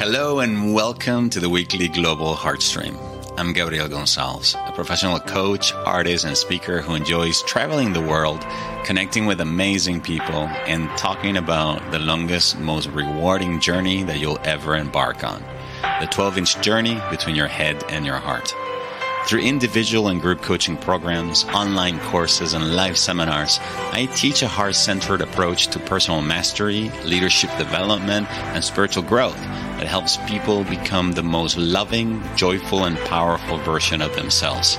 Hello and welcome to the weekly Global Heartstream. I'm Gabriel Gonzalez, a professional coach, artist, and speaker who enjoys traveling the world, connecting with amazing people, and talking about the longest, most rewarding journey that you'll ever embark on the 12 inch journey between your head and your heart. Through individual and group coaching programs, online courses, and live seminars, I teach a heart centered approach to personal mastery, leadership development, and spiritual growth that helps people become the most loving, joyful, and powerful version of themselves.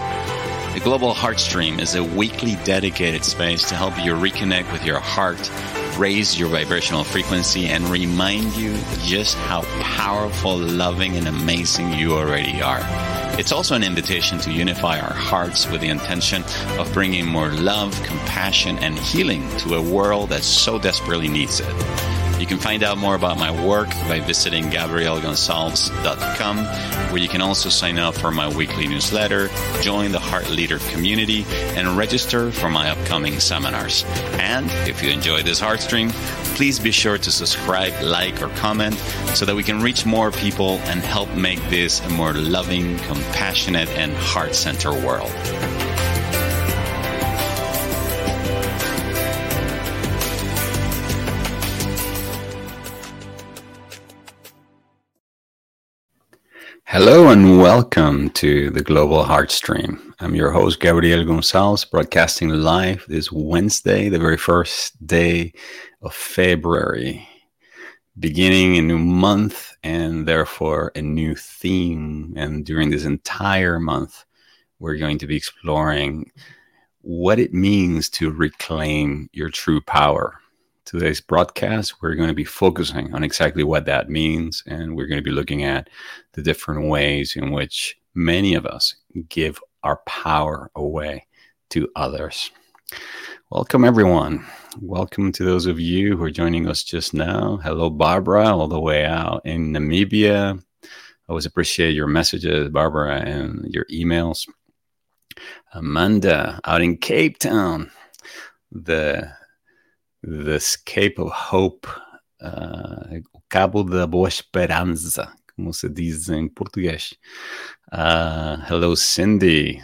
The Global Heartstream is a weekly dedicated space to help you reconnect with your heart, raise your vibrational frequency, and remind you just how powerful, loving, and amazing you already are. It's also an invitation to unify our hearts with the intention of bringing more love, compassion, and healing to a world that so desperately needs it. You can find out more about my work by visiting GabrielGonzalez.com, where you can also sign up for my weekly newsletter, join the Heart Leader community, and register for my upcoming seminars. And if you enjoy this Heart Stream, please be sure to subscribe, like, or comment so that we can reach more people and help make this a more loving, compassionate, and heart centered world. Hello and welcome to the Global Heartstream. I'm your host, Gabriel Gonzalez, broadcasting live this Wednesday, the very first day of February, beginning a new month and therefore a new theme. And during this entire month, we're going to be exploring what it means to reclaim your true power today's broadcast, we're going to be focusing on exactly what that means. And we're going to be looking at the different ways in which many of us give our power away to others. Welcome, everyone. Welcome to those of you who are joining us just now. Hello, Barbara, all the way out in Namibia. I always appreciate your messages, Barbara, and your emails. Amanda out in Cape Town, the this Cape of Hope, uh, Cabo da Boa Esperança, como se diz em português. Uh, hello, Cindy.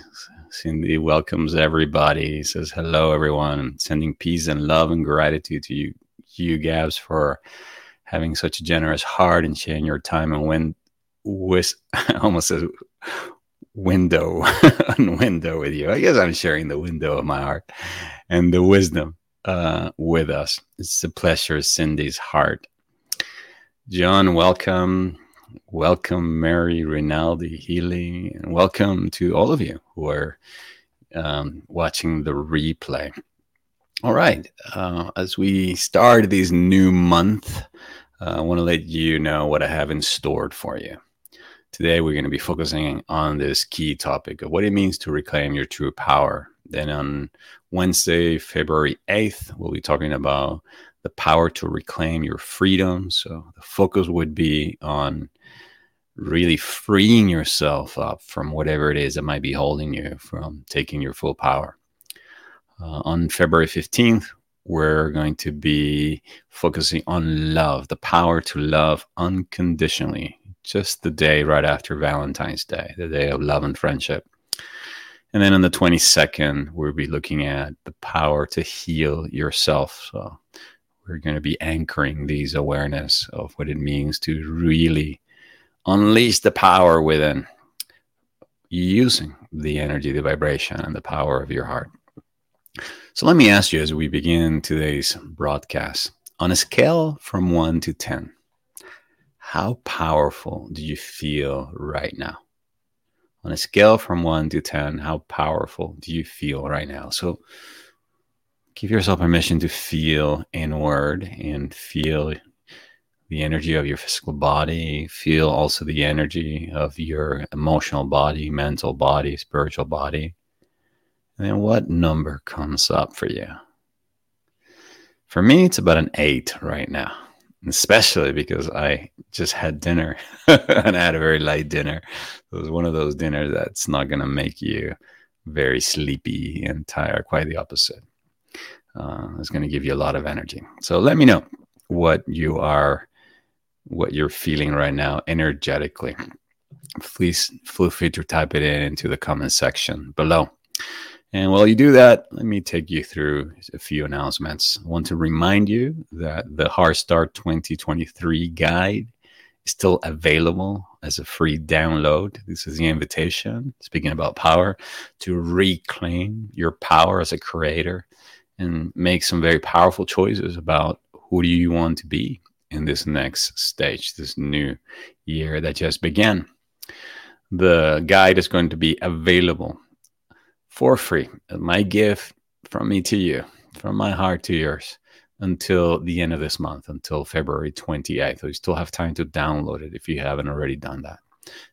Cindy welcomes everybody. Says hello, everyone. Sending peace and love and gratitude to you, you Gabs, for having such a generous heart and sharing your time and when with almost a window and window with you. I guess I'm sharing the window of my heart and the wisdom uh, with us. It's a pleasure, Cindy's heart. John, welcome. Welcome, Mary, Rinaldi, Healy, and welcome to all of you who are um, watching the replay. All right, uh, as we start this new month, uh, I want to let you know what I have in store for you. Today, we're going to be focusing on this key topic of what it means to reclaim your true power. Then, on Wednesday, February 8th, we'll be talking about the power to reclaim your freedom. So the focus would be on really freeing yourself up from whatever it is that might be holding you from taking your full power. Uh, on February 15th, we're going to be focusing on love, the power to love unconditionally, just the day right after Valentine's Day, the day of love and friendship. And then on the 22nd, we'll be looking at the power to heal yourself. So we're going to be anchoring these awareness of what it means to really unleash the power within using the energy, the vibration, and the power of your heart. So let me ask you as we begin today's broadcast on a scale from one to 10, how powerful do you feel right now? On a scale from one to 10, how powerful do you feel right now? So give yourself permission to feel inward and feel the energy of your physical body, feel also the energy of your emotional body, mental body, spiritual body. And then what number comes up for you? For me, it's about an eight right now especially because I just had dinner and I had a very light dinner. It was one of those dinners that's not going to make you very sleepy and tired, quite the opposite. Uh, it's going to give you a lot of energy. So let me know what you are what you're feeling right now energetically. Please feel free to type it in into the comment section below. And while you do that, let me take you through a few announcements. I want to remind you that the Heart Start 2023 guide is still available as a free download. This is the invitation, speaking about power, to reclaim your power as a creator and make some very powerful choices about who do you want to be in this next stage, this new year that just began. The guide is going to be available for free. My gift from me to you, from my heart to yours, until the end of this month, until February 28th. So you still have time to download it if you haven't already done that.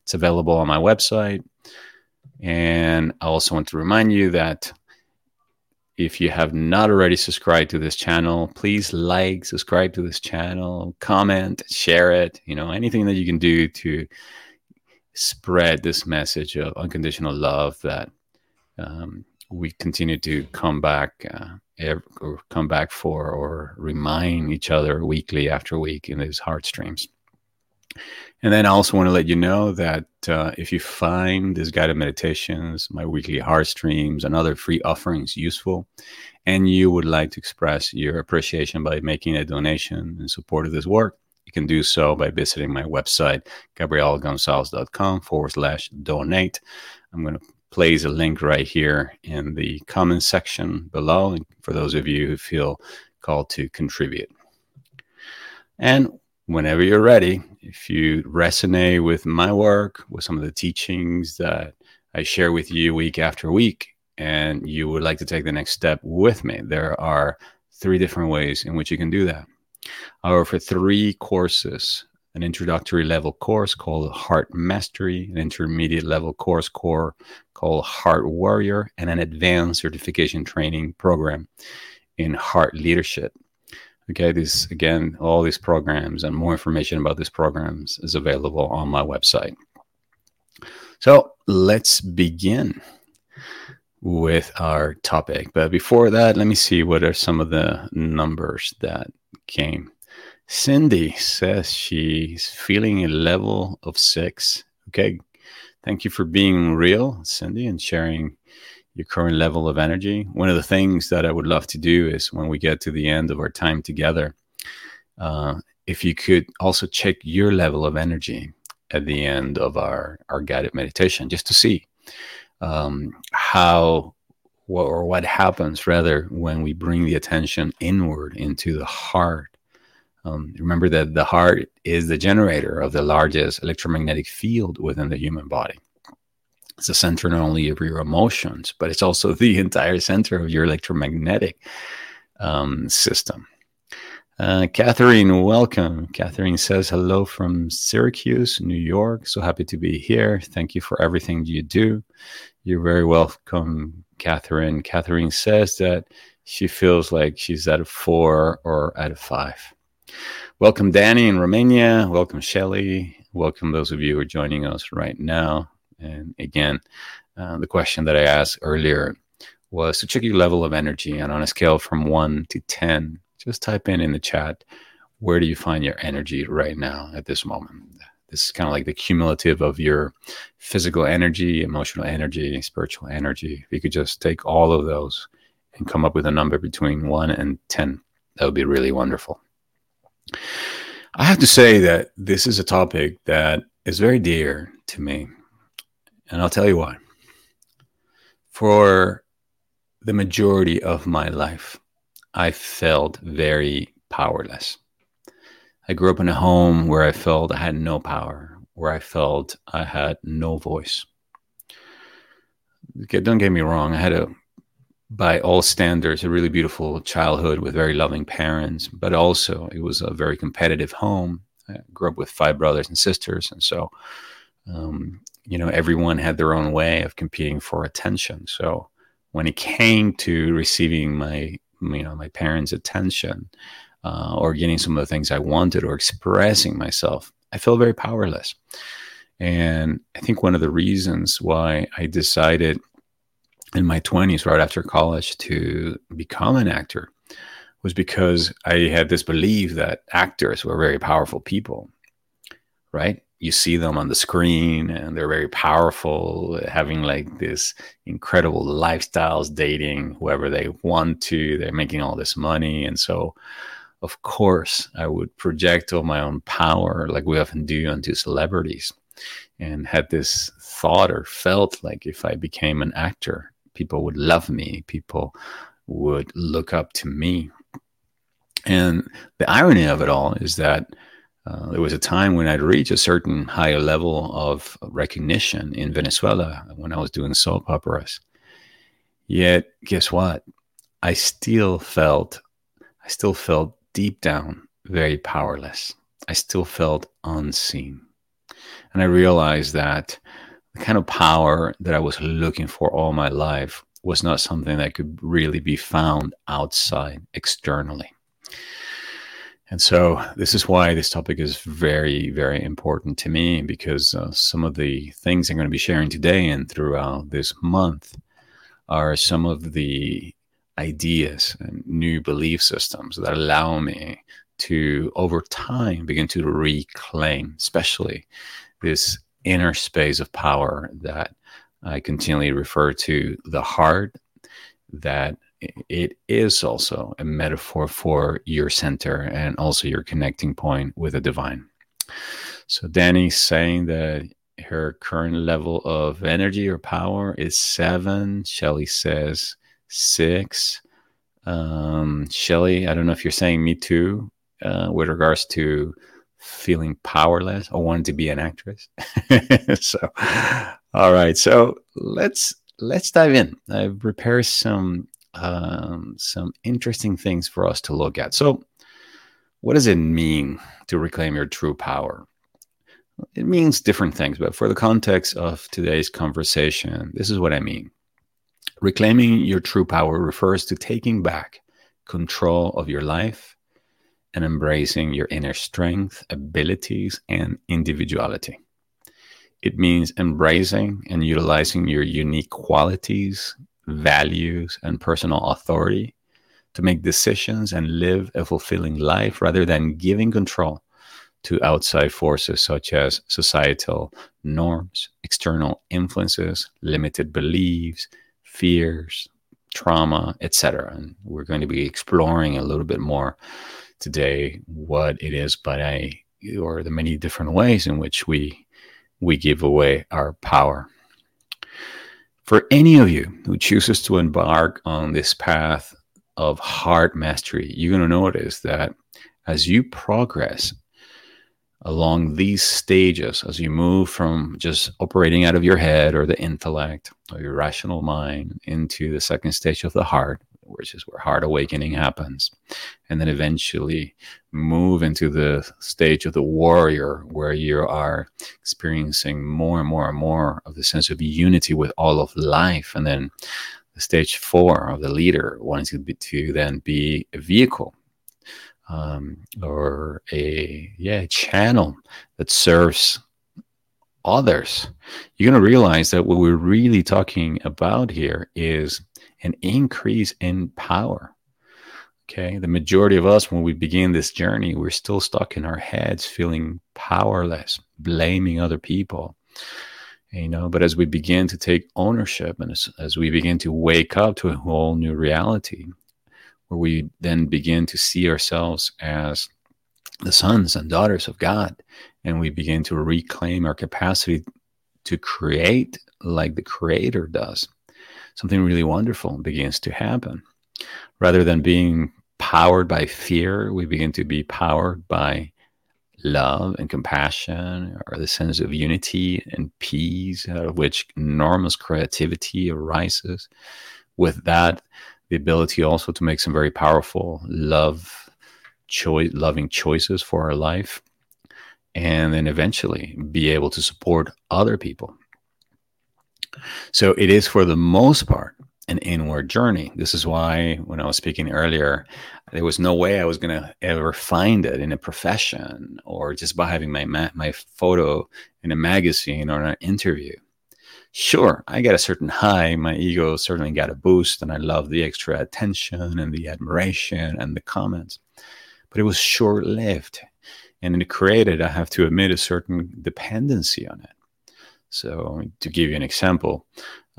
It's available on my website. And I also want to remind you that if you have not already subscribed to this channel, please like, subscribe to this channel, comment, share it, you know, anything that you can do to spread this message of unconditional love that um, we continue to come back uh, or come back for or remind each other weekly after week in these heart streams. And then I also want to let you know that uh, if you find these guided meditations, my weekly heart streams, and other free offerings useful, and you would like to express your appreciation by making a donation in support of this work, you can do so by visiting my website, gabrielgonzalez.com forward slash donate. I'm going to place a link right here in the comment section below for those of you who feel called to contribute. And whenever you're ready, if you resonate with my work, with some of the teachings that I share with you week after week, and you would like to take the next step with me, there are three different ways in which you can do that. I offer three courses an introductory level course called Heart Mastery, an intermediate level course core called Heart Warrior, and an advanced certification training program in heart leadership. Okay, this again, all these programs and more information about these programs is available on my website. So let's begin with our topic. But before that, let me see what are some of the numbers that came Cindy says she's feeling a level of six. Okay. Thank you for being real, Cindy, and sharing your current level of energy. One of the things that I would love to do is when we get to the end of our time together, uh, if you could also check your level of energy at the end of our, our guided meditation, just to see um, how or what happens rather when we bring the attention inward into the heart um, remember that the heart is the generator of the largest electromagnetic field within the human body. It's the center not only of your emotions, but it's also the entire center of your electromagnetic um, system. Uh, Catherine, welcome. Catherine says hello from Syracuse, New York. So happy to be here. Thank you for everything you do. You're very welcome, Catherine. Catherine says that she feels like she's at a four or at a five. Welcome, Danny in Romania. Welcome, Shelly. Welcome, those of you who are joining us right now. And again, uh, the question that I asked earlier was to check your level of energy. And on a scale from one to 10, just type in in the chat, where do you find your energy right now at this moment? This is kind of like the cumulative of your physical energy, emotional energy, spiritual energy. If you could just take all of those and come up with a number between one and 10, that would be really wonderful. I have to say that this is a topic that is very dear to me. And I'll tell you why. For the majority of my life, I felt very powerless. I grew up in a home where I felt I had no power, where I felt I had no voice. Don't get me wrong, I had a by all standards, a really beautiful childhood with very loving parents, but also it was a very competitive home. I grew up with five brothers and sisters, and so um, you know everyone had their own way of competing for attention. So when it came to receiving my you know my parents' attention uh, or getting some of the things I wanted or expressing myself, I felt very powerless. And I think one of the reasons why I decided in my 20s, right after college, to become an actor was because I had this belief that actors were very powerful people. right? You see them on the screen and they're very powerful, having like this incredible lifestyles, dating whoever they want to. They're making all this money. And so, of course, I would project all my own power, like we often do, onto celebrities. And had this thought or felt like if I became an actor, people would love me, people would look up to me. And the irony of it all is that uh, there was a time when I'd reached a certain higher level of recognition in Venezuela when I was doing soap operas. Yet, guess what? I still felt, I still felt deep down very powerless. I still felt unseen. And I realized that the kind of power that I was looking for all my life was not something that could really be found outside externally. And so, this is why this topic is very, very important to me because uh, some of the things I'm going to be sharing today and throughout this month are some of the ideas and new belief systems that allow me to, over time, begin to reclaim, especially this inner space of power that I continually refer to the heart, that it is also a metaphor for your center and also your connecting point with the divine. So Danny's saying that her current level of energy or power is seven. Shelly says six. Um, Shelly, I don't know if you're saying me too uh, with regards to feeling powerless or wanting to be an actress. so, all right. So let's let's dive in. I've prepared some um, some interesting things for us to look at. So, what does it mean to reclaim your true power? It means different things, but for the context of today's conversation, this is what I mean. Reclaiming your true power refers to taking back control of your life and embracing your inner strength, abilities, and individuality. It means embracing and utilizing your unique qualities, values, and personal authority to make decisions and live a fulfilling life rather than giving control to outside forces such as societal norms, external influences, limited beliefs, fears, trauma, etc. And we're going to be exploring a little bit more today what it is, but I or the many different ways in which we we give away our power. For any of you who chooses to embark on this path of heart mastery, you're going to notice that as you progress along these stages, as you move from just operating out of your head or the intellect or your rational mind into the second stage of the heart, which is where heart awakening happens. And then eventually move into the stage of the warrior, where you are experiencing more and more and more of the sense of unity with all of life. And then the stage four of the leader, wanting to, be, to then be a vehicle um, or a yeah channel that serves others, you're going to realize that what we're really talking about here is an increase in power. Okay. The majority of us, when we begin this journey, we're still stuck in our heads, feeling powerless, blaming other people. You know, but as we begin to take ownership and as, as we begin to wake up to a whole new reality, where we then begin to see ourselves as the sons and daughters of God, and we begin to reclaim our capacity to create like the Creator does, something really wonderful begins to happen. Rather than being powered by fear, we begin to be powered by love and compassion or the sense of unity and peace out of which enormous creativity arises. With that, the ability also to make some very powerful love choice loving choices for our life and then eventually be able to support other people so it is for the most part an inward journey. This is why when I was speaking earlier, there was no way I was going to ever find it in a profession or just by having my ma- my photo in a magazine or an interview. Sure, I got a certain high. My ego certainly got a boost, and I love the extra attention and the admiration and the comments. But it was short lived. And to created, I have to admit a certain dependency on it. So, to give you an example,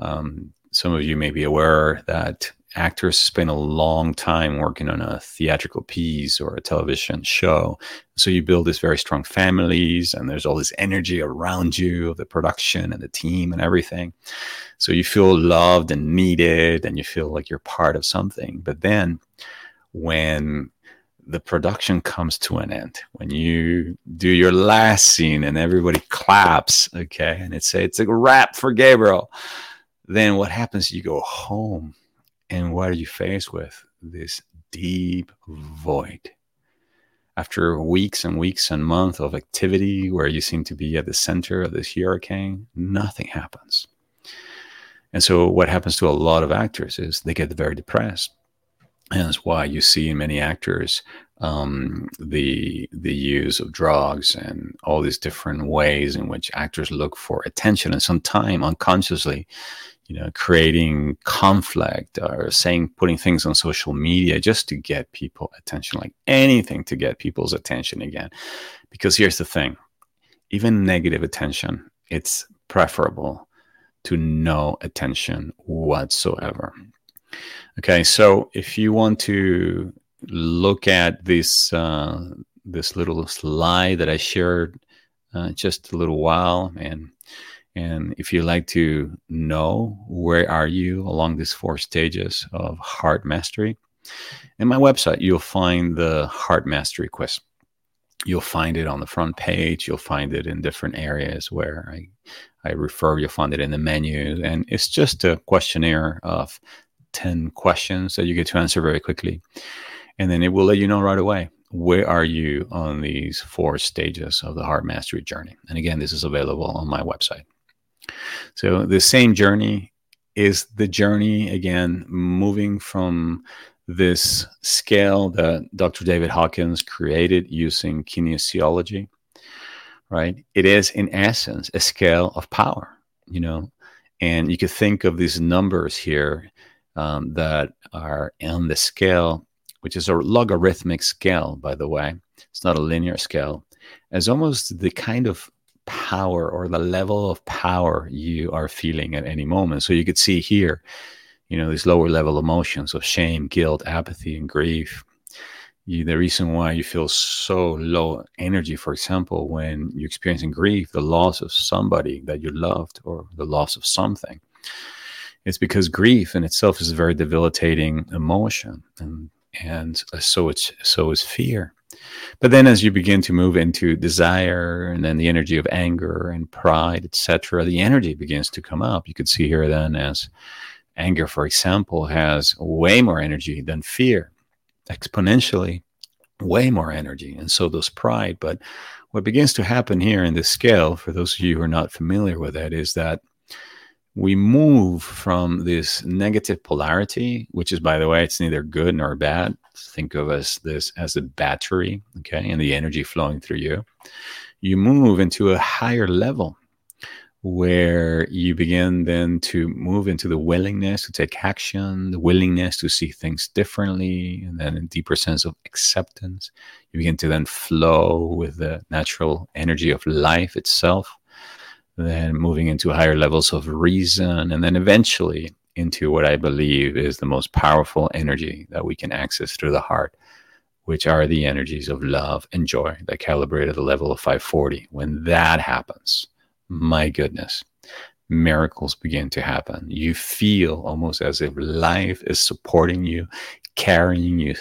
um, some of you may be aware that actors spend a long time working on a theatrical piece or a television show. So you build these very strong families, and there's all this energy around you of the production and the team and everything. So you feel loved and needed, and you feel like you're part of something. But then when the production comes to an end when you do your last scene and everybody claps okay and it's it's a wrap for gabriel then what happens you go home and what are you faced with? This deep void. After weeks and weeks and months of activity where you seem to be at the center of this hurricane, nothing happens. And so, what happens to a lot of actors is they get very depressed. And that's why you see in many actors um, the the use of drugs and all these different ways in which actors look for attention. And sometimes unconsciously, you know, creating conflict or saying, putting things on social media just to get people attention, like anything to get people's attention again. Because here's the thing even negative attention, it's preferable to no attention whatsoever. Okay, so if you want to look at this uh, this little slide that I shared uh, just a little while, and and if you like to know where are you along these four stages of heart mastery, in my website, you'll find the heart mastery quiz. You'll find it on the front page. You'll find it in different areas where I, I refer. You'll find it in the menu. And it's just a questionnaire of 10 questions that you get to answer very quickly. And then it will let you know right away where are you on these four stages of the heart mastery journey. And again, this is available on my website. So the same journey is the journey again, moving from this scale that Dr. David Hawkins created using kinesiology, right? It is in essence a scale of power, you know, and you could think of these numbers here um, that are on the scale, which is a logarithmic scale, by the way. It's not a linear scale, as almost the kind of power or the level of power you are feeling at any moment. So you could see here, you know, these lower level emotions of shame, guilt, apathy, and grief. You, the reason why you feel so low energy, for example, when you're experiencing grief, the loss of somebody that you loved or the loss of something, it's because grief in itself is a very debilitating emotion, and and so it's so is fear. But then as you begin to move into desire and then the energy of anger and pride, etc., the energy begins to come up. You could see here then as anger, for example, has way more energy than fear, exponentially way more energy. And so does pride. But what begins to happen here in this scale, for those of you who are not familiar with it, is that we move from this negative polarity, which is, by the way, it's neither good nor bad. Think of as this as a battery, okay, and the energy flowing through you. You move into a higher level where you begin then to move into the willingness to take action, the willingness to see things differently, and then a deeper sense of acceptance. You begin to then flow with the natural energy of life itself then moving into higher levels of reason, and then eventually into what I believe is the most powerful energy that we can access through the heart, which are the energies of love and joy that calibrate at the level of 540. When that happens, my goodness, miracles begin to happen. You feel almost as if life is supporting you, carrying you,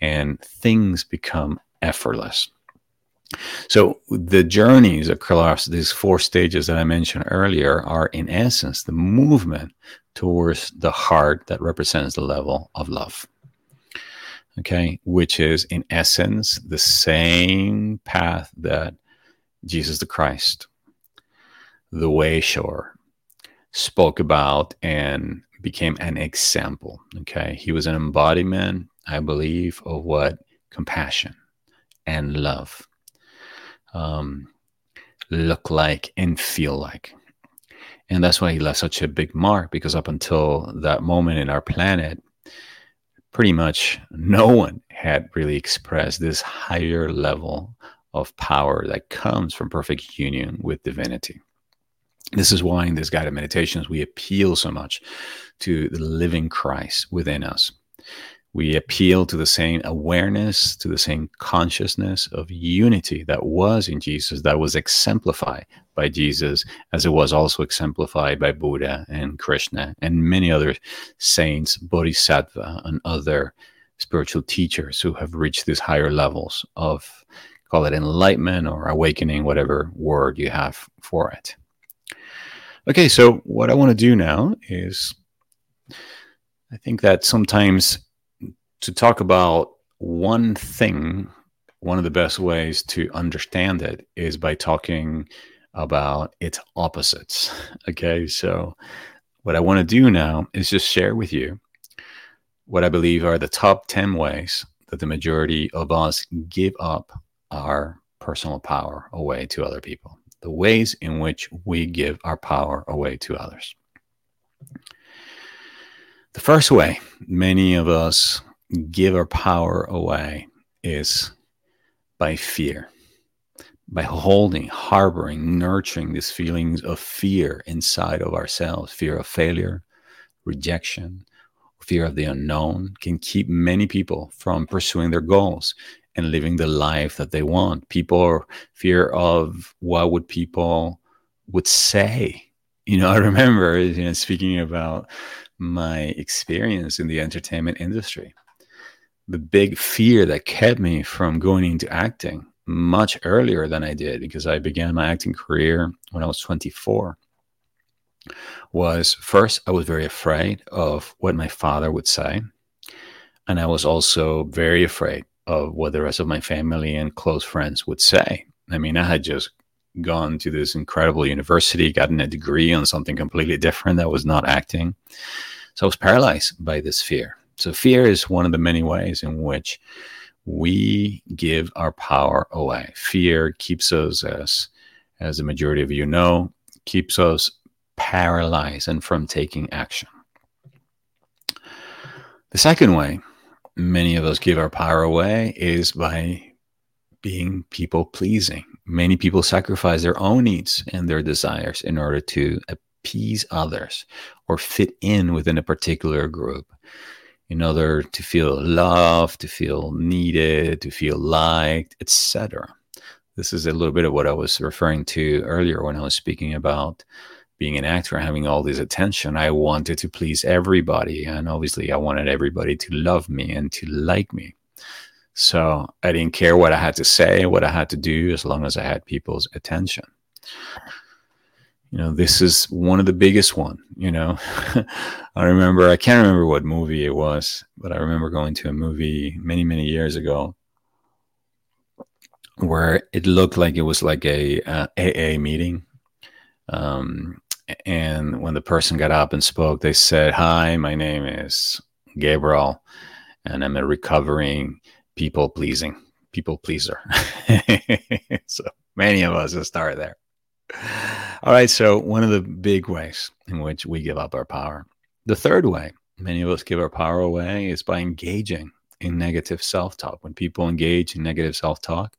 and things become effortless. So the journeys across these four stages that I mentioned earlier are in essence the movement towards the heart that represents the level of love. Okay, which is in essence the same path that Jesus the Christ, the way shower, spoke about and became an example. Okay, he was an embodiment, I believe, of what compassion and love um, look like and feel like. And that's why he left such a big mark because up until that moment in our planet, pretty much no one had really expressed this higher level of power that comes from perfect union with divinity. This is why in this guided meditations we appeal so much to the living Christ within us. We appeal to the same awareness, to the same consciousness of unity that was in Jesus, that was exemplified by Jesus, as it was also exemplified by Buddha and Krishna and many other saints, bodhisattva, and other spiritual teachers who have reached these higher levels of, call it enlightenment or awakening, whatever word you have for it. Okay, so what I want to do now is I think that sometimes to talk about one thing, one of the best ways to understand it is by talking about its opposites. Okay, so what I want to do now is just share with you what I believe are the top 10 ways that the majority of us give up our personal power away to other people, the ways in which we give our power away to others. The first way many of us give our power away is by fear, by holding, harboring, nurturing these feelings of fear inside of ourselves fear of failure, rejection, fear of the unknown can keep many people from pursuing their goals and living the life that they want. People are fear of what would people would say. You know, I remember you know speaking about my experience in the entertainment industry the big fear that kept me from going into acting much earlier than I did because I began my acting career when I was 24 was first I was very afraid of what my father would say and I was also very afraid of what the rest of my family and close friends would say. I mean, I had just gone to this incredible university, gotten a degree on something completely different that was not acting. So I was paralyzed by this fear. So fear is one of the many ways in which we give our power away. Fear keeps us, as as the majority of you know, keeps us paralyzed and from taking action. The second way many of us give our power away is by being people pleasing. Many people sacrifice their own needs and their desires in order to appease others or fit in within a particular group in order to feel loved, to feel needed, to feel liked, etc. This is a little bit of what I was referring to earlier when I was speaking about being an actor, having all this attention. I wanted to please everybody, and obviously, I wanted everybody to love me and to like me. So I didn't care what I had to say, what I had to do, as long as I had people's attention you know this is one of the biggest one you know? I remember i can't remember what movie it was but i remember going to a movie many many years ago where it looked like it was like a uh, aa meeting. Um, and when the person got up and spoke they said hi my name is gabriel and i'm a recovering people pleasing people pleaser so many of us will start there all right. So, one of the big ways in which we give up our power. The third way many of us give our power away is by engaging in negative self talk. When people engage in negative self talk,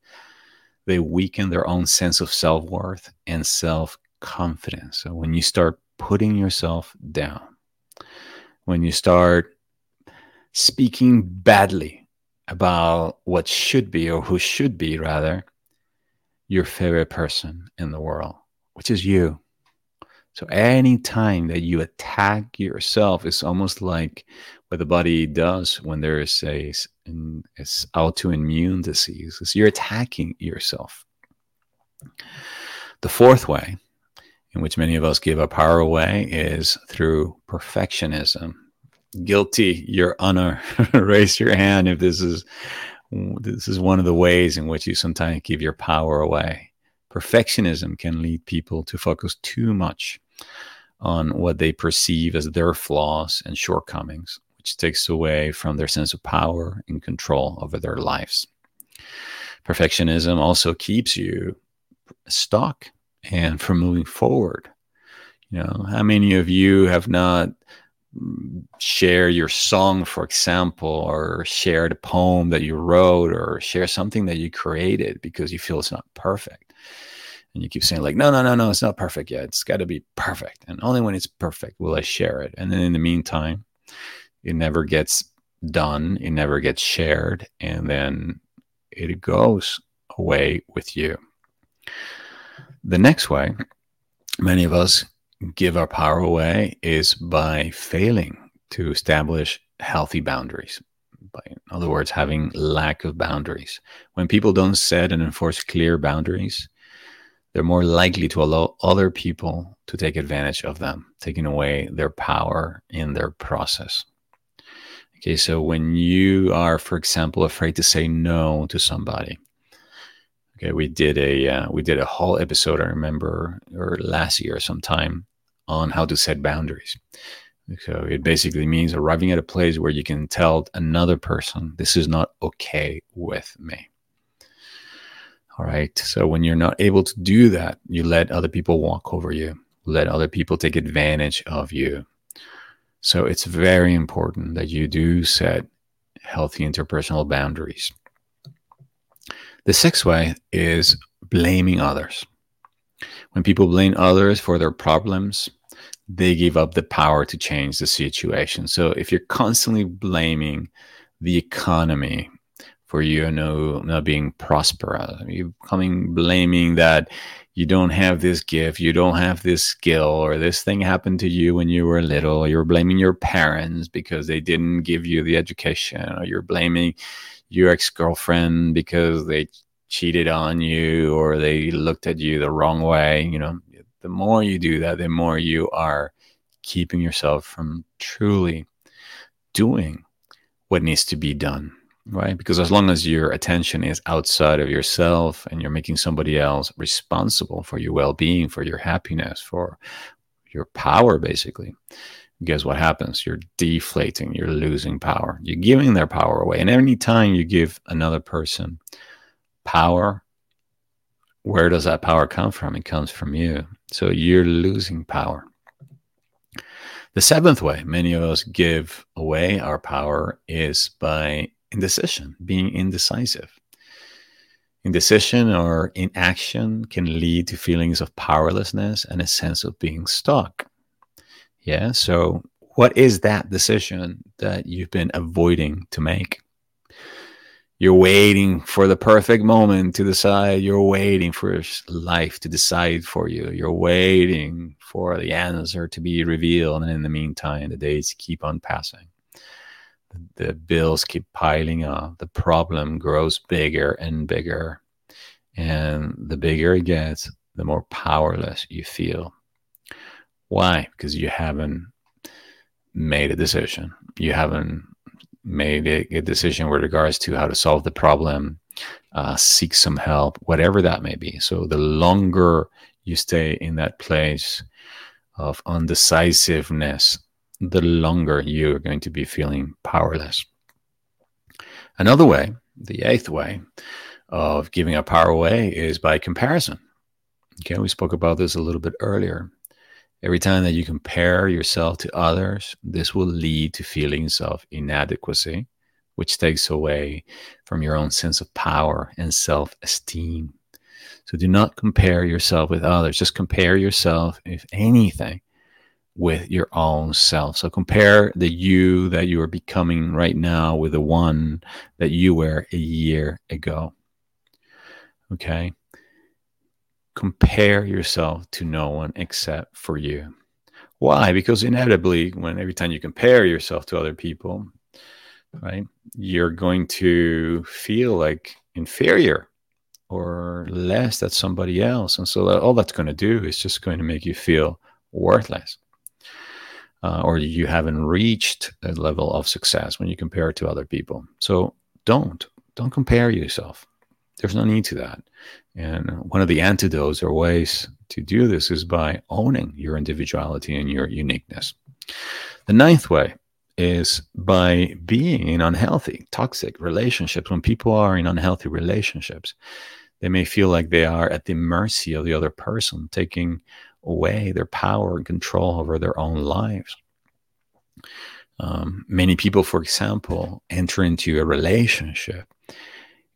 they weaken their own sense of self worth and self confidence. So, when you start putting yourself down, when you start speaking badly about what should be or who should be, rather, your favorite person in the world, which is you. So any time that you attack yourself it's almost like what the body does when there is a, an autoimmune disease. Is you're attacking yourself. The fourth way in which many of us give our power away is through perfectionism. Guilty, your honor. Raise your hand if this is this is one of the ways in which you sometimes give your power away. Perfectionism can lead people to focus too much on what they perceive as their flaws and shortcomings, which takes away from their sense of power and control over their lives. Perfectionism also keeps you stuck and from moving forward. You know, how many of you have not share your song, for example, or share the poem that you wrote, or share something that you created because you feel it's not perfect. And you keep saying, like, no, no, no, no, it's not perfect yet. It's got to be perfect. And only when it's perfect will I share it. And then in the meantime, it never gets done, it never gets shared, and then it goes away with you. The next way many of us give our power away is by failing to establish healthy boundaries. By, in other words, having lack of boundaries. When people don't set and enforce clear boundaries, they're more likely to allow other people to take advantage of them, taking away their power in their process. Okay, so when you are, for example, afraid to say no to somebody, okay, we did a uh, we did a whole episode I remember or last year sometime on how to set boundaries. So it basically means arriving at a place where you can tell another person, this is not okay with me. All right. So when you're not able to do that, you let other people walk over you, let other people take advantage of you. So it's very important that you do set healthy interpersonal boundaries. The sixth way is blaming others. When people blame others for their problems, they give up the power to change the situation. So if you're constantly blaming the economy for you know not being prosperous, you coming blaming that you don't have this gift, you don't have this skill, or this thing happened to you when you were little, you're blaming your parents because they didn't give you the education, or you're blaming your ex-girlfriend because they cheated on you or they looked at you the wrong way, you know, the more you do that, the more you are keeping yourself from truly doing what needs to be done, right? Because as long as your attention is outside of yourself and you're making somebody else responsible for your well being, for your happiness, for your power, basically, guess what happens? You're deflating, you're losing power, you're giving their power away. And any time you give another person power, where does that power come from? It comes from you. So you're losing power. The seventh way many of us give away our power is by indecision, being indecisive. Indecision or inaction can lead to feelings of powerlessness and a sense of being stuck. Yeah. So, what is that decision that you've been avoiding to make? You're waiting for the perfect moment to decide. You're waiting for life to decide for you. You're waiting for the answer to be revealed. And in the meantime, the days keep on passing. The bills keep piling up. The problem grows bigger and bigger. And the bigger it gets, the more powerless you feel. Why? Because you haven't made a decision. You haven't made a, a, decision with regards to how to solve the problem, uh, seek some help, whatever that may be. So the longer you stay in that place of undecisiveness, the longer you're going to be feeling powerless. Another way, the eighth way of giving our power away is by comparison. Okay, we spoke about this a little bit earlier. Every time that you compare yourself to others, this will lead to feelings of inadequacy, which takes away from your own sense of power and self esteem. So do not compare yourself with others. Just compare yourself, if anything, with your own self. So compare the you that you are becoming right now with the one that you were a year ago. Okay compare yourself to no one except for you. Why? Because inevitably, when every time you compare yourself to other people, right, you're going to feel like inferior or less than somebody else. And so that, all that's going to do is just going to make you feel worthless. Uh, or you haven't reached a level of success when you compare it to other people. So don't don't compare yourself. There's no need to that. And one of the antidotes or ways to do this is by owning your individuality and your uniqueness. The ninth way is by being in unhealthy, toxic relationships. When people are in unhealthy relationships, they may feel like they are at the mercy of the other person, taking away their power and control over their own lives. Um, many people, for example, enter into a relationship,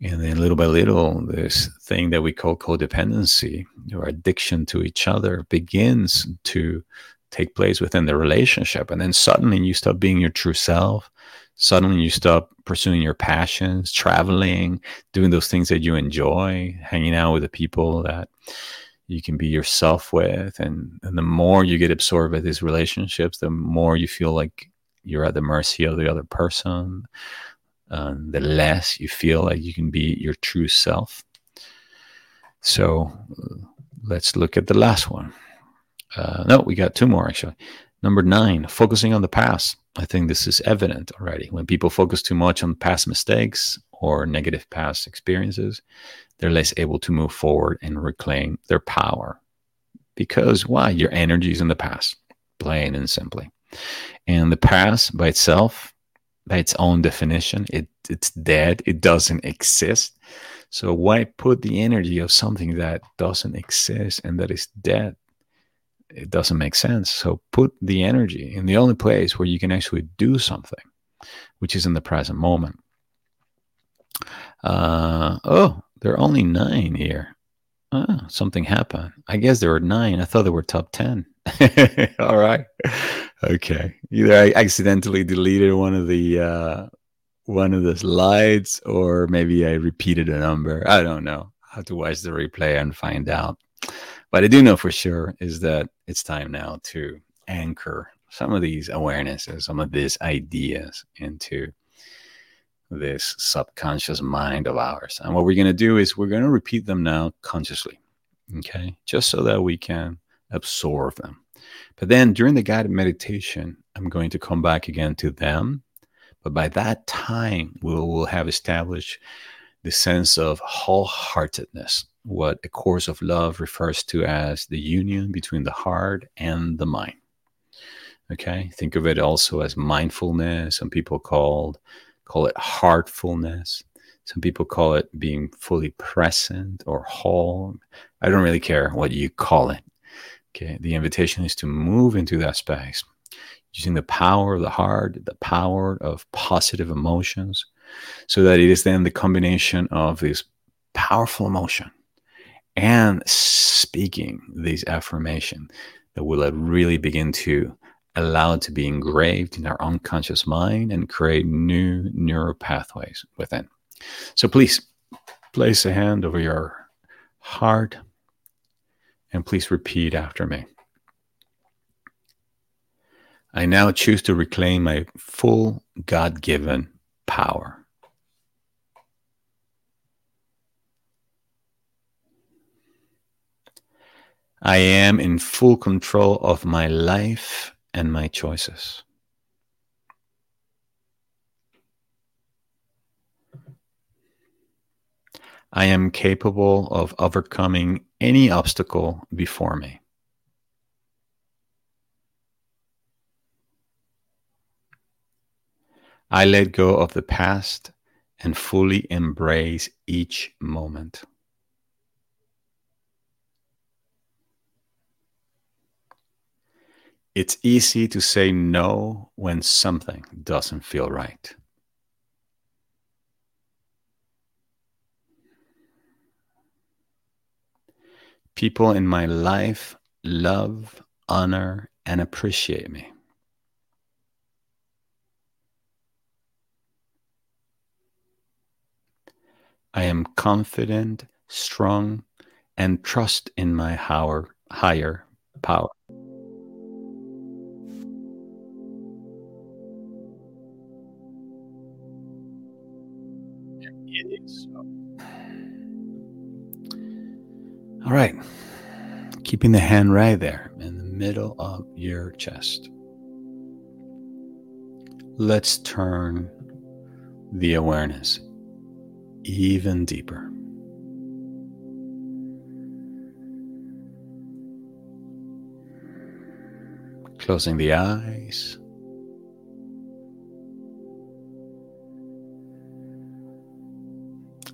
and then little by little, this thing that we call codependency or addiction to each other begins to take place within the relationship. And then suddenly you stop being your true self. Suddenly you stop pursuing your passions, traveling, doing those things that you enjoy, hanging out with the people that you can be yourself with. And, and the more you get absorbed by these relationships, the more you feel like you're at the mercy of the other person, um, the less you feel like you can be your true self. So uh, let's look at the last one. Uh, no, we got two more actually. Number nine, focusing on the past. I think this is evident already. When people focus too much on past mistakes or negative past experiences, they're less able to move forward and reclaim their power. Because why? Your energy is in the past, plain and simply. And the past by itself, by its own definition, it, it's dead. It doesn't exist. So why put the energy of something that doesn't exist and that is dead? It doesn't make sense. So put the energy in the only place where you can actually do something, which is in the present moment. Uh, oh, there are only nine here. Oh, something happened. I guess there were nine. I thought there were top 10. All right. Okay. Either I accidentally deleted one of the uh, one of the slides, or maybe I repeated a number. I don't know. I have to watch the replay and find out. What I do know for sure is that it's time now to anchor some of these awarenesses, some of these ideas into this subconscious mind of ours. And what we're going to do is we're going to repeat them now consciously. Okay. Just so that we can absorb them. But then during the guided meditation, I'm going to come back again to them. But by that time, we will have established the sense of wholeheartedness, what A Course of Love refers to as the union between the heart and the mind. Okay, think of it also as mindfulness. Some people called call it heartfulness. Some people call it being fully present or whole. I don't really care what you call it. Okay, the invitation is to move into that space using the power of the heart, the power of positive emotions, so that it is then the combination of this powerful emotion and speaking these affirmation that will really begin to allow it to be engraved in our unconscious mind and create new neural pathways within. So please place a hand over your heart and please repeat after me. I now choose to reclaim my full God given power. I am in full control of my life and my choices. I am capable of overcoming any obstacle before me. I let go of the past and fully embrace each moment. It's easy to say no when something doesn't feel right. People in my life love, honor, and appreciate me. I am confident, strong, and trust in my higher, higher power. Right. Keeping the hand right there in the middle of your chest. Let's turn the awareness even deeper. Closing the eyes.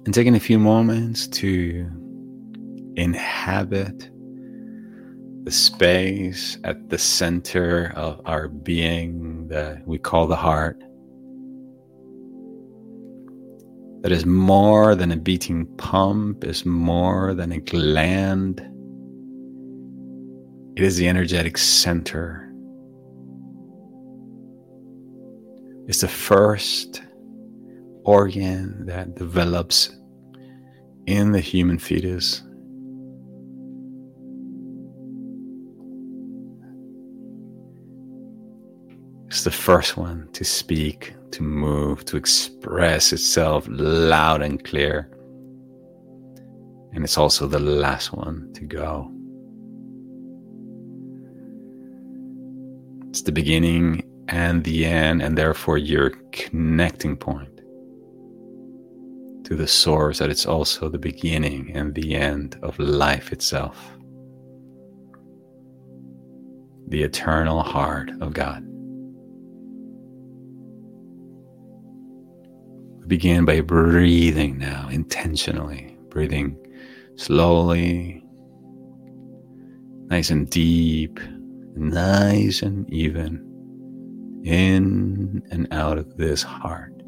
And taking a few moments to inhabit the space at the center of our being that we call the heart. That is more than a beating pump, is more than a gland. It is the energetic center. It's the first organ that develops in the human fetus. It's the first one to speak, to move, to express itself loud and clear. And it's also the last one to go. It's the beginning and the end, and therefore your connecting point to the source, that it's also the beginning and the end of life itself. The eternal heart of God. Begin by breathing now intentionally, breathing slowly, nice and deep, nice and even, in and out of this heart.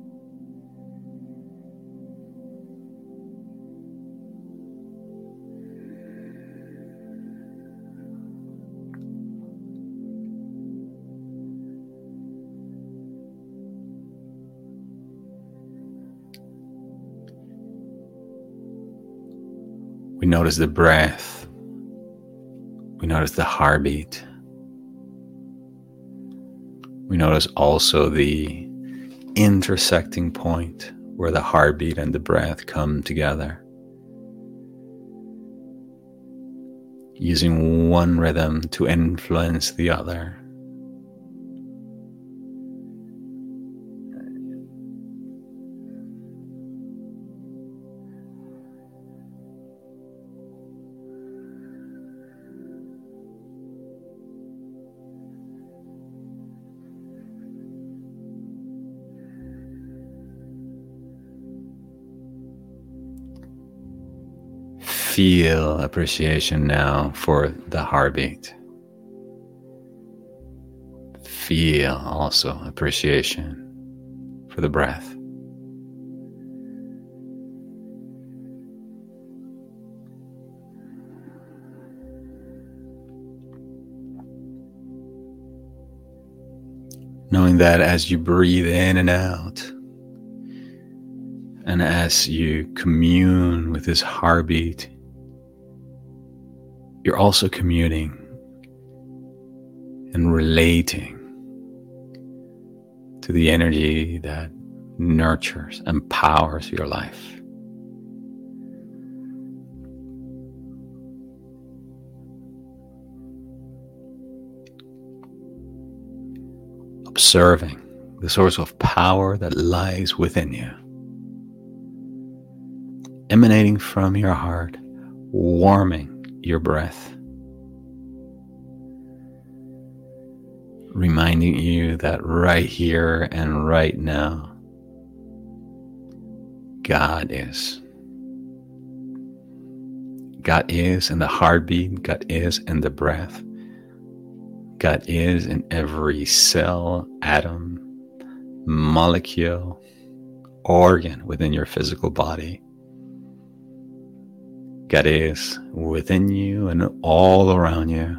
Notice the breath. We notice the heartbeat. We notice also the intersecting point where the heartbeat and the breath come together. Using one rhythm to influence the other. Feel appreciation now for the heartbeat. Feel also appreciation for the breath. Knowing that as you breathe in and out, and as you commune with this heartbeat, you're also communing and relating to the energy that nurtures and powers your life. Observing the source of power that lies within you, emanating from your heart, warming your breath, reminding you that right here and right now, God is. God is in the heartbeat, God is in the breath, God is in every cell, atom, molecule, organ within your physical body. God is within you and all around you.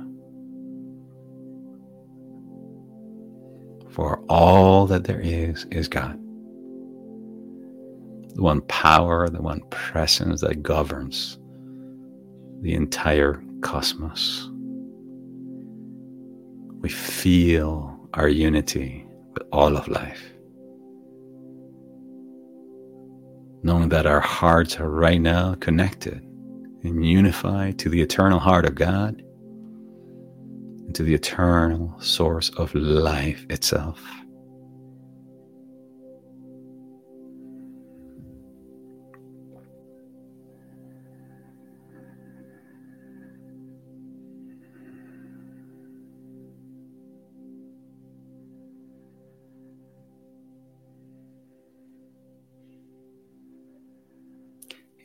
For all that there is, is God. The one power, the one presence that governs the entire cosmos. We feel our unity with all of life. Knowing that our hearts are right now connected and unify to the eternal heart of God and to the eternal source of life itself.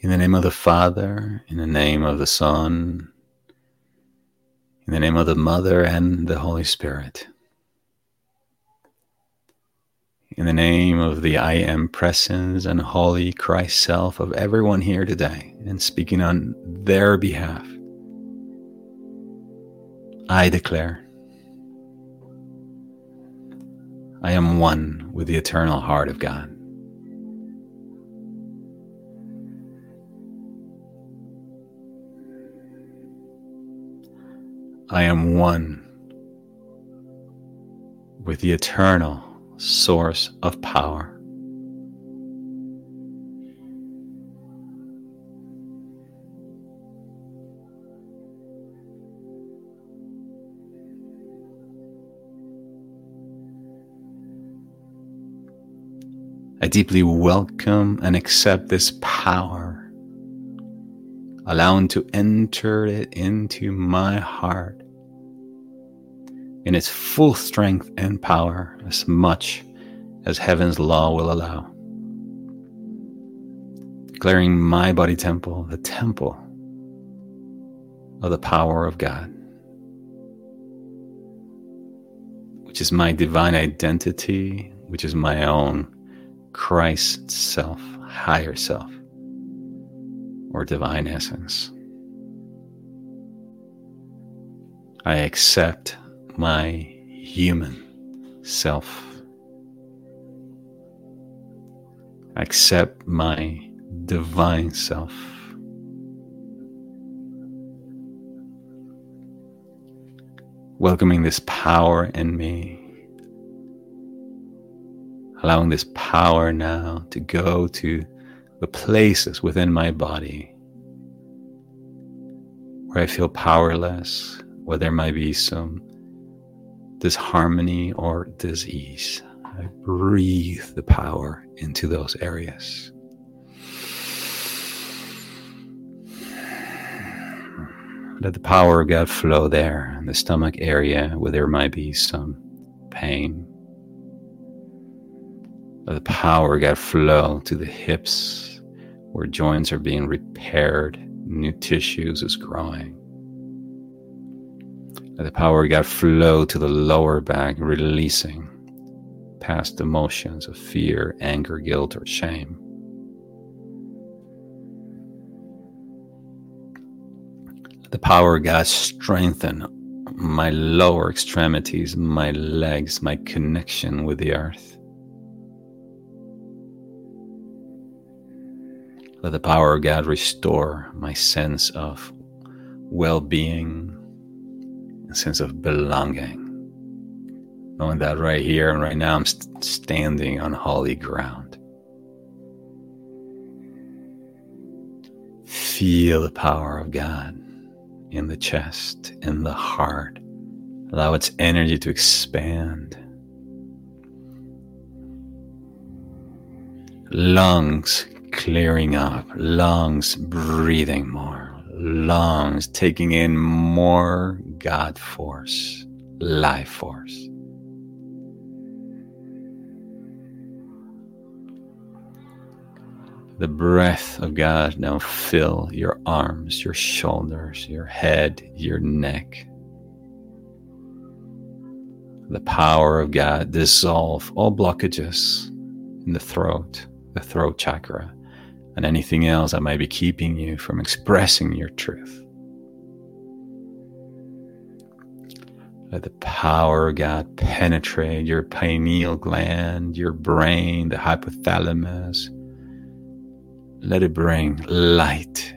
In the name of the Father, in the name of the Son, In the name of the Mother and the Holy Spirit. In the name of the I Am Presence and Holy Christ Self of everyone here today, and speaking on their behalf, I declare I am one with the eternal heart of God. I am one with the eternal source of power. I deeply welcome and accept this power allowing to enter it into my heart. In its full strength and power as much as heaven's law will allow. Declaring my body temple the temple of the power of God, which is my divine identity, which is my own Christ self, higher self or divine essence. I accept my human self. I accept my divine self. Welcoming this power in me. Allowing this power now to go to the places within my body where I feel powerless, where there might be some disharmony or disease. I breathe the power into those areas. Let the power of God flow there in the stomach area where there might be some pain. Let the power of God flow to the hips where joints are being repaired, new tissues is growing. Let the power of God flow to the lower back, releasing past emotions of fear, anger, guilt, or shame. Let the power of God strengthen my lower extremities, my legs, my connection with the earth. Let the power of God restore my sense of well being, a sense of belonging. Knowing that right here and right now I'm st- standing on holy ground. Feel the power of God in the chest, in the heart. Allow its energy to expand. Lungs clearing up, lungs breathing more, lungs taking in more God force, life force. The breath of God now fill your arms, your shoulders, your head, your neck. The power of God dissolve all blockages in the throat, the throat chakra, and anything else that might be keeping you from expressing your truth. Let the power of God penetrate your pineal gland, your brain, the hypothalamus. Let it bring light.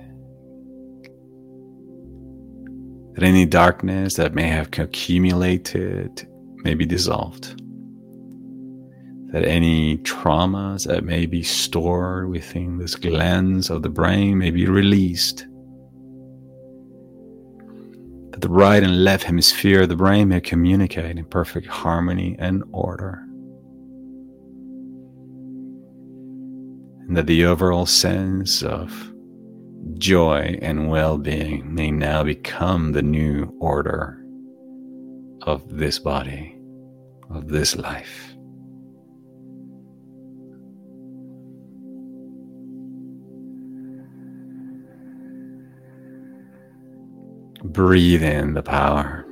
That any darkness that may have accumulated may be dissolved that any traumas that may be stored within this glands of the brain may be released. That the right and left hemisphere of the brain may communicate in perfect harmony and order. And that the overall sense of joy and well being may now become the new order of this body, of this life. Breathe in the power.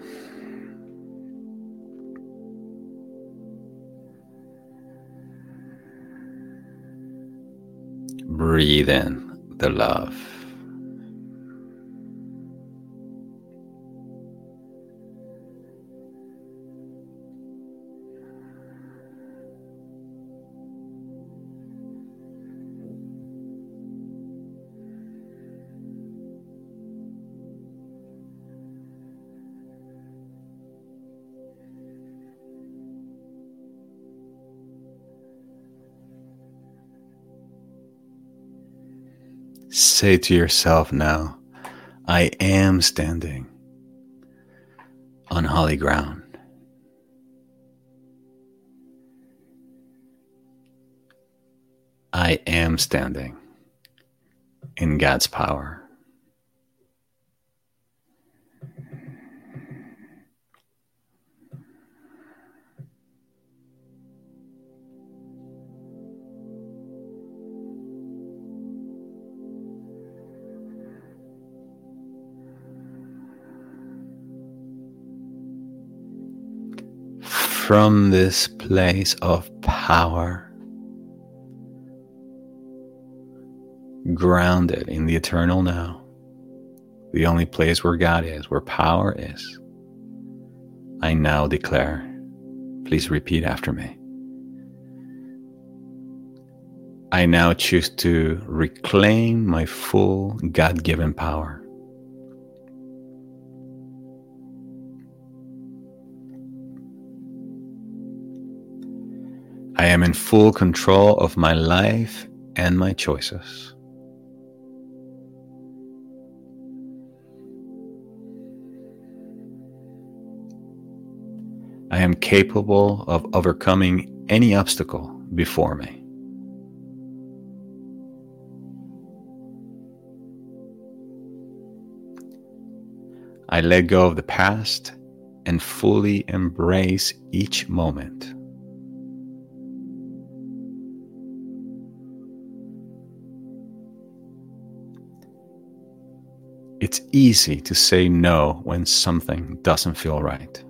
Breathe in the love. Say to yourself now, I am standing on holy ground. I am standing in God's power. From this place of power, grounded in the eternal now, the only place where God is, where power is, I now declare, please repeat after me. I now choose to reclaim my full God given power. Am in full control of my life and my choices. I am capable of overcoming any obstacle before me. I let go of the past and fully embrace each moment. It's easy to say no when something doesn't feel right.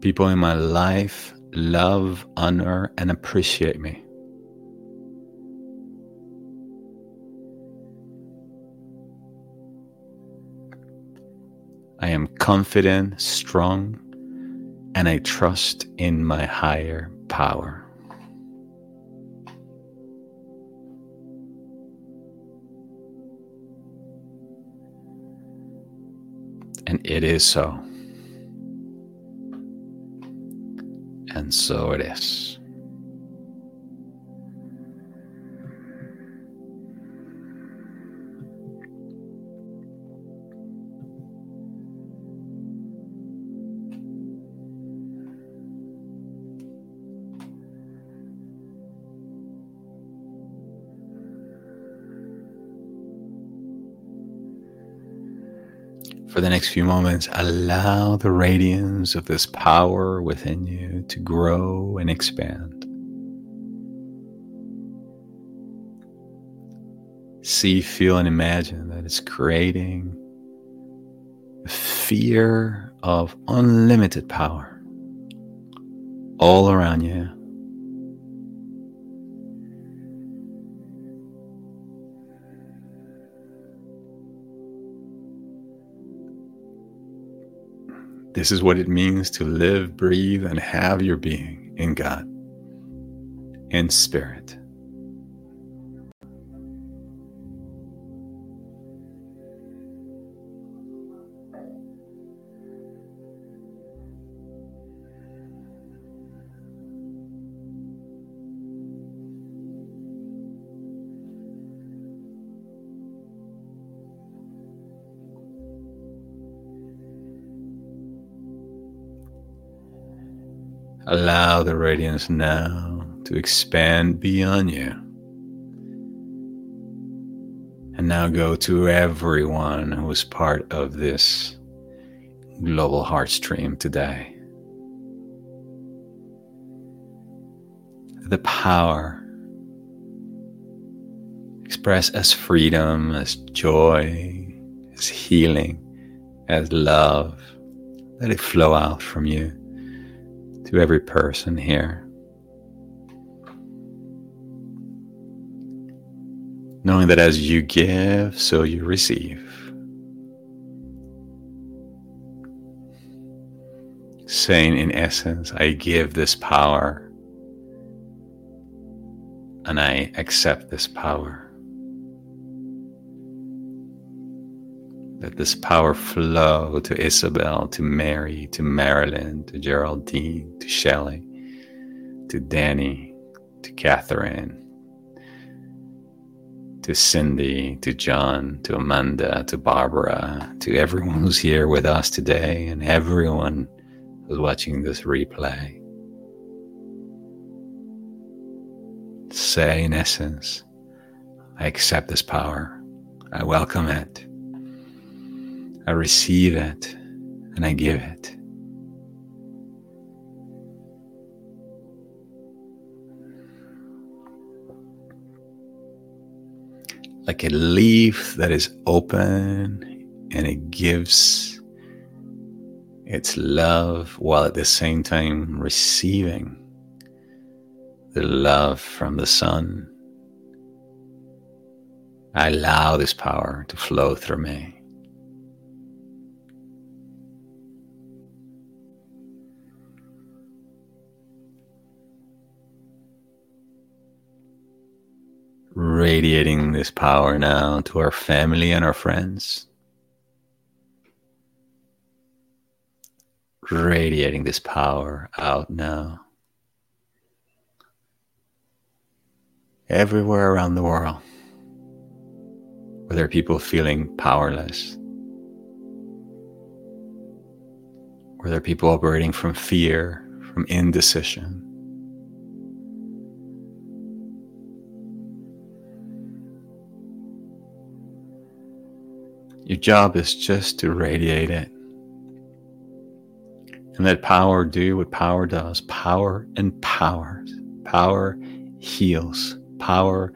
People in my life love, honor, and appreciate me. I am confident, strong, and I trust in my higher power. And it is so. And so it is. For the next few moments, allow the radiance of this power within you to grow and expand. See, feel, and imagine that it's creating a fear of unlimited power all around you This is what it means to live, breathe, and have your being in God, in spirit. Allow the radiance now to expand beyond you. And now go to everyone who is part of this global Heartstream today. The power express as freedom, as joy, as healing, as love. Let it flow out from you to every person here. Knowing that as you give, so you receive. Saying in essence, I give this power and I accept this power. Let this power flow to Isabel, to Mary, to Marilyn, to Geraldine, to Shelley, to Danny, to Catherine, to Cindy, to John, to Amanda, to Barbara, to everyone who's here with us today and everyone who's watching this replay. Say, in essence, I accept this power, I welcome it. I receive it and I give it. Like a leaf that is open and it gives its love while at the same time receiving the love from the sun. I allow this power to flow through me. Radiating this power now to our family and our friends. Radiating this power out now. Everywhere around the world, where there are people feeling powerless, where there are people operating from fear, from indecision. Your job is just to radiate it. And let power do what power does. Power empowers. Power heals. Power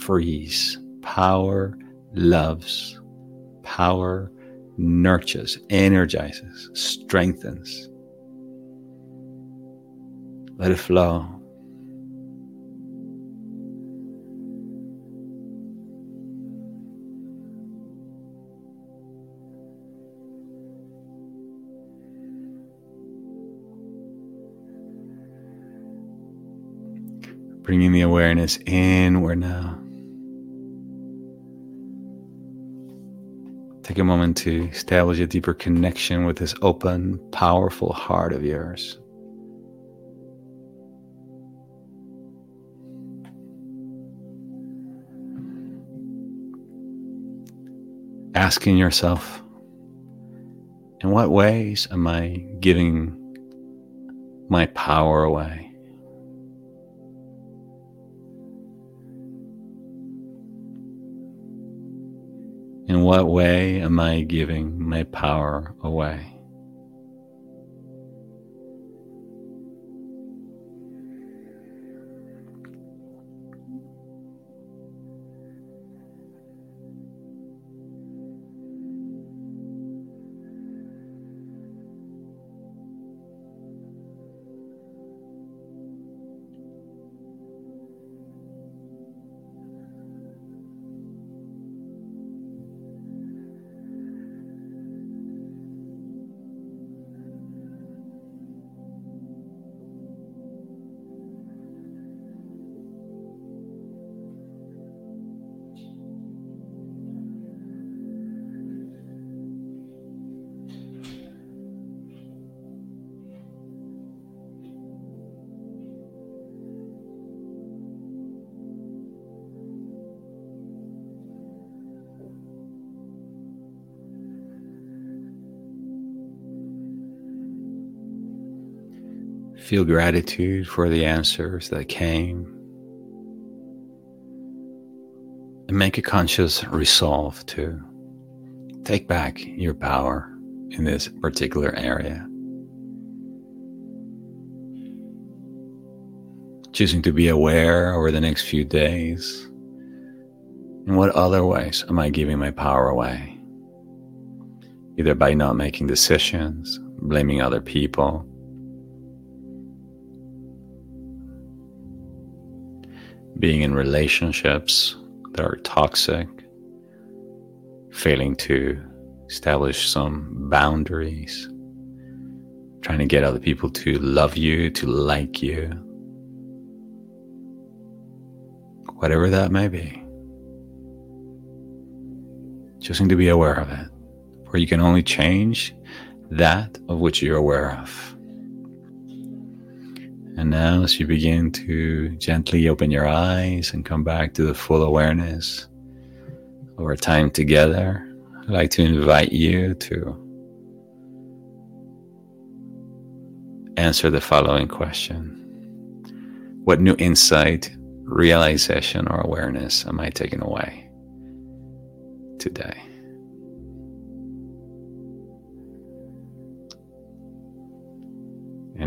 frees. Power loves. Power nurtures, energizes, strengthens. Let it flow. Bringing the awareness inward now. Take a moment to establish a deeper connection with this open, powerful heart of yours. Asking yourself, in what ways am I giving my power away? In what way am I giving my power away? Feel gratitude for the answers that came. And make a conscious resolve to take back your power in this particular area. Choosing to be aware over the next few days In what other ways am I giving my power away? Either by not making decisions, blaming other people, being in relationships that are toxic, failing to establish some boundaries, trying to get other people to love you, to like you, whatever that may be. Choosing to be aware of it, for you can only change that of which you're aware of. And now, as you begin to gently open your eyes and come back to the full awareness of our time together, I'd like to invite you to answer the following question What new insight, realization, or awareness am I taking away today?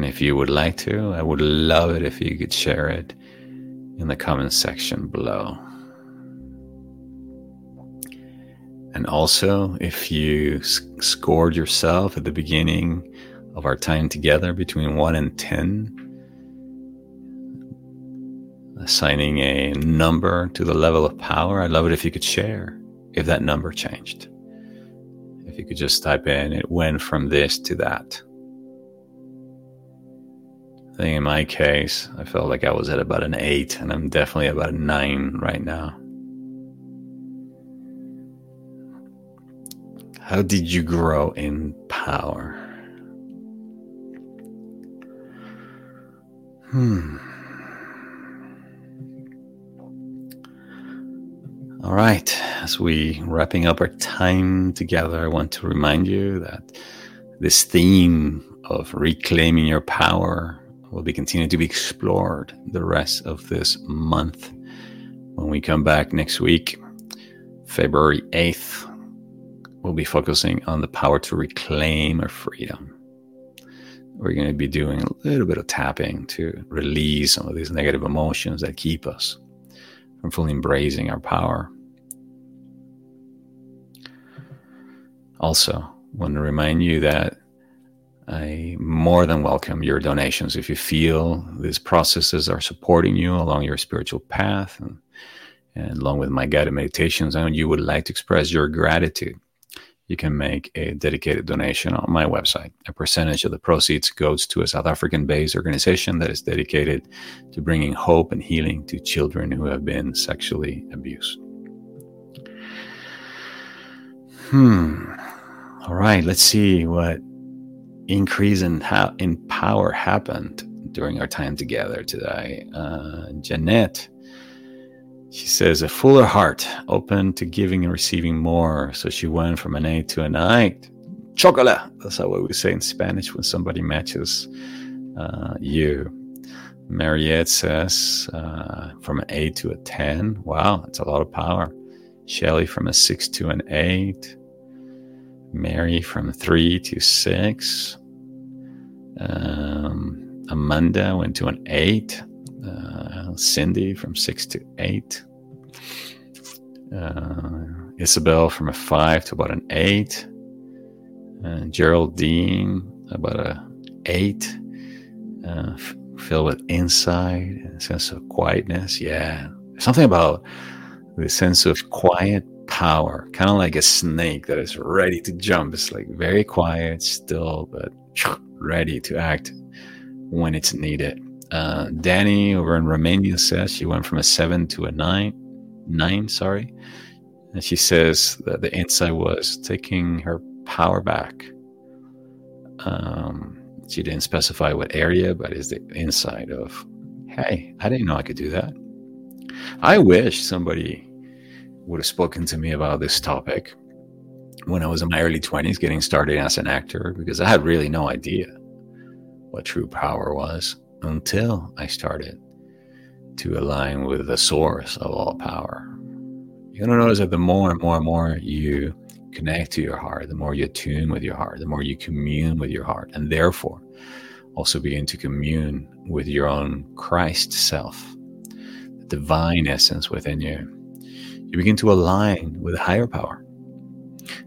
And if you would like to, I would love it if you could share it in the comment section below. And also, if you scored yourself at the beginning of our time together between 1 and 10, assigning a number to the level of power, I'd love it if you could share if that number changed. If you could just type in, it went from this to that. I think in my case, I felt like I was at about an eight, and I'm definitely about a nine right now. How did you grow in power? Hmm. All right, as we wrapping up our time together, I want to remind you that this theme of reclaiming your power will be continuing to be explored the rest of this month. When we come back next week, February 8th, we'll be focusing on the power to reclaim our freedom. We're going to be doing a little bit of tapping to release some of these negative emotions that keep us from fully embracing our power. Also, want to remind you that I more than welcome your donations if you feel these processes are supporting you along your spiritual path and, and along with my guided meditations and you would like to express your gratitude you can make a dedicated donation on my website. A percentage of the proceeds goes to a South African based organization that is dedicated to bringing hope and healing to children who have been sexually abused. Hmm. All right, let's see what increase in ha- in power happened during our time together today. Uh, Jeanette, she says, a fuller heart, open to giving and receiving more. So she went from an eight to a nine. Chocolate. That's how we say in Spanish when somebody matches uh, you. Mariette says, uh, from an eight to a 10. Wow, that's a lot of power. Shelly from a six to an eight. Mary from three to six. Um, Amanda went to an eight. Uh, Cindy from six to eight. Uh, Isabel from a five to about an eight. Uh, Geraldine about a eight. Uh, filled with insight and sense of quietness. Yeah, something about the sense of quiet power, kind of like a snake that is ready to jump. It's like very quiet, still, but ready to act when it's needed. Uh, Danny over in Romania says she went from a seven to a nine, nine, sorry. And she says that the insight was taking her power back. Um, she didn't specify what area, but is the inside of, hey, I didn't know I could do that. I wish somebody would have spoken to me about this topic when I was in my early 20s, getting started as an actor, because I had really no idea what true power was until I started to align with the source of all power. You're going to notice that the more and more and more you connect to your heart, the more you tune with your heart, the more you commune with your heart, and therefore also begin to commune with your own Christ self, the divine essence within you you begin to align with higher power.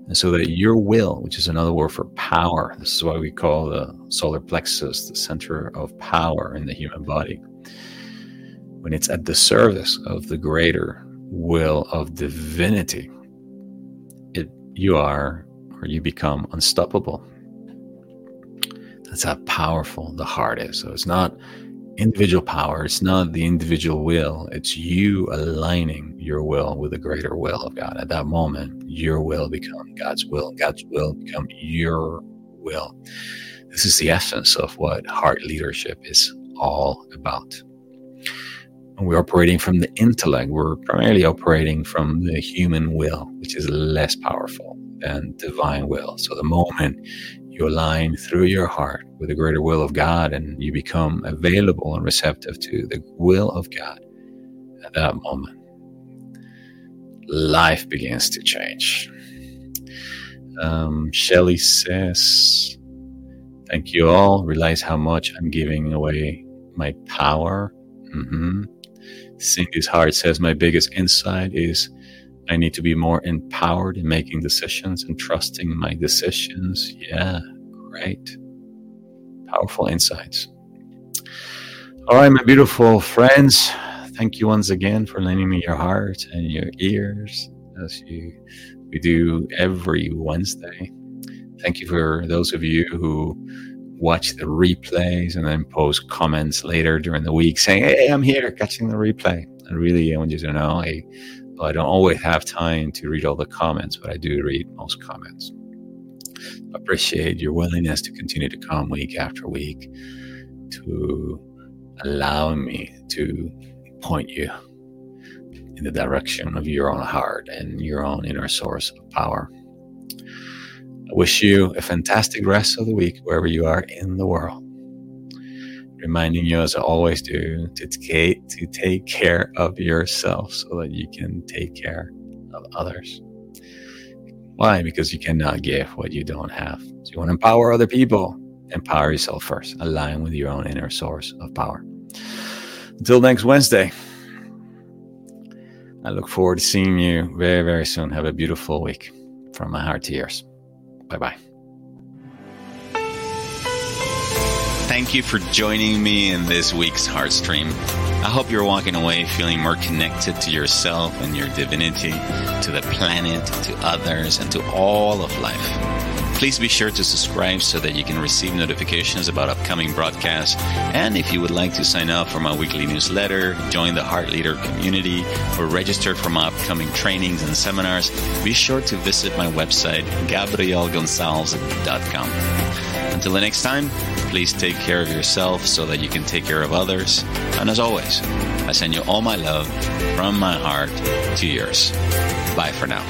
And so that your will, which is another word for power, this is why we call the solar plexus the center of power in the human body, when it's at the service of the greater will of divinity, it you are or you become unstoppable. That's how powerful the heart is. So it's not individual power, it's not the individual will, it's you aligning your will with the greater will of God. At that moment, your will become God's will, God's will become your will. This is the essence of what heart leadership is all about. We're operating from the intellect, we're primarily operating from the human will, which is less powerful than divine will. So the moment you align through your heart with the greater will of God and you become available and receptive to the will of God at that moment, life begins to change. Um, Shelley says, Thank you all. Realize how much I'm giving away my power. Mm-hmm. Cindy's heart says, My biggest insight is I need to be more empowered in making decisions and trusting my decisions. Yeah, great. Powerful insights. All right, my beautiful friends. Thank you once again for lending me your heart and your ears as you we do every Wednesday. Thank you for those of you who watch the replays and then post comments later during the week saying, Hey, I'm here catching the replay. I really want you to know I I don't always have time to read all the comments, but I do read most comments. Appreciate your willingness to continue to come week after week, to allow me to point you in the direction of your own heart and your own inner source of power. I wish you a fantastic rest of the week wherever you are in the world reminding you as I always do to take, to take care of yourself so that you can take care of others. Why? Because you cannot give what you don't have. So you want to empower other people. Empower yourself first. Align with your own inner source of power. Until next Wednesday, I look forward to seeing you very, very soon. Have a beautiful week. From my heart to yours. Bye bye. Thank you for joining me in this week's Heartstream. I hope you're walking away feeling more connected to yourself and your divinity, to the planet, to others, and to all of life. Please be sure to subscribe so that you can receive notifications about upcoming broadcasts. And if you would like to sign up for my weekly newsletter, join the Heart Leader community, or register for my upcoming trainings and seminars, be sure to visit my website, gabrielgonzalez.com. Until the next time, please take care of yourself so that you can take care of others. And as always, I send you all my love from my heart to yours. Bye for now.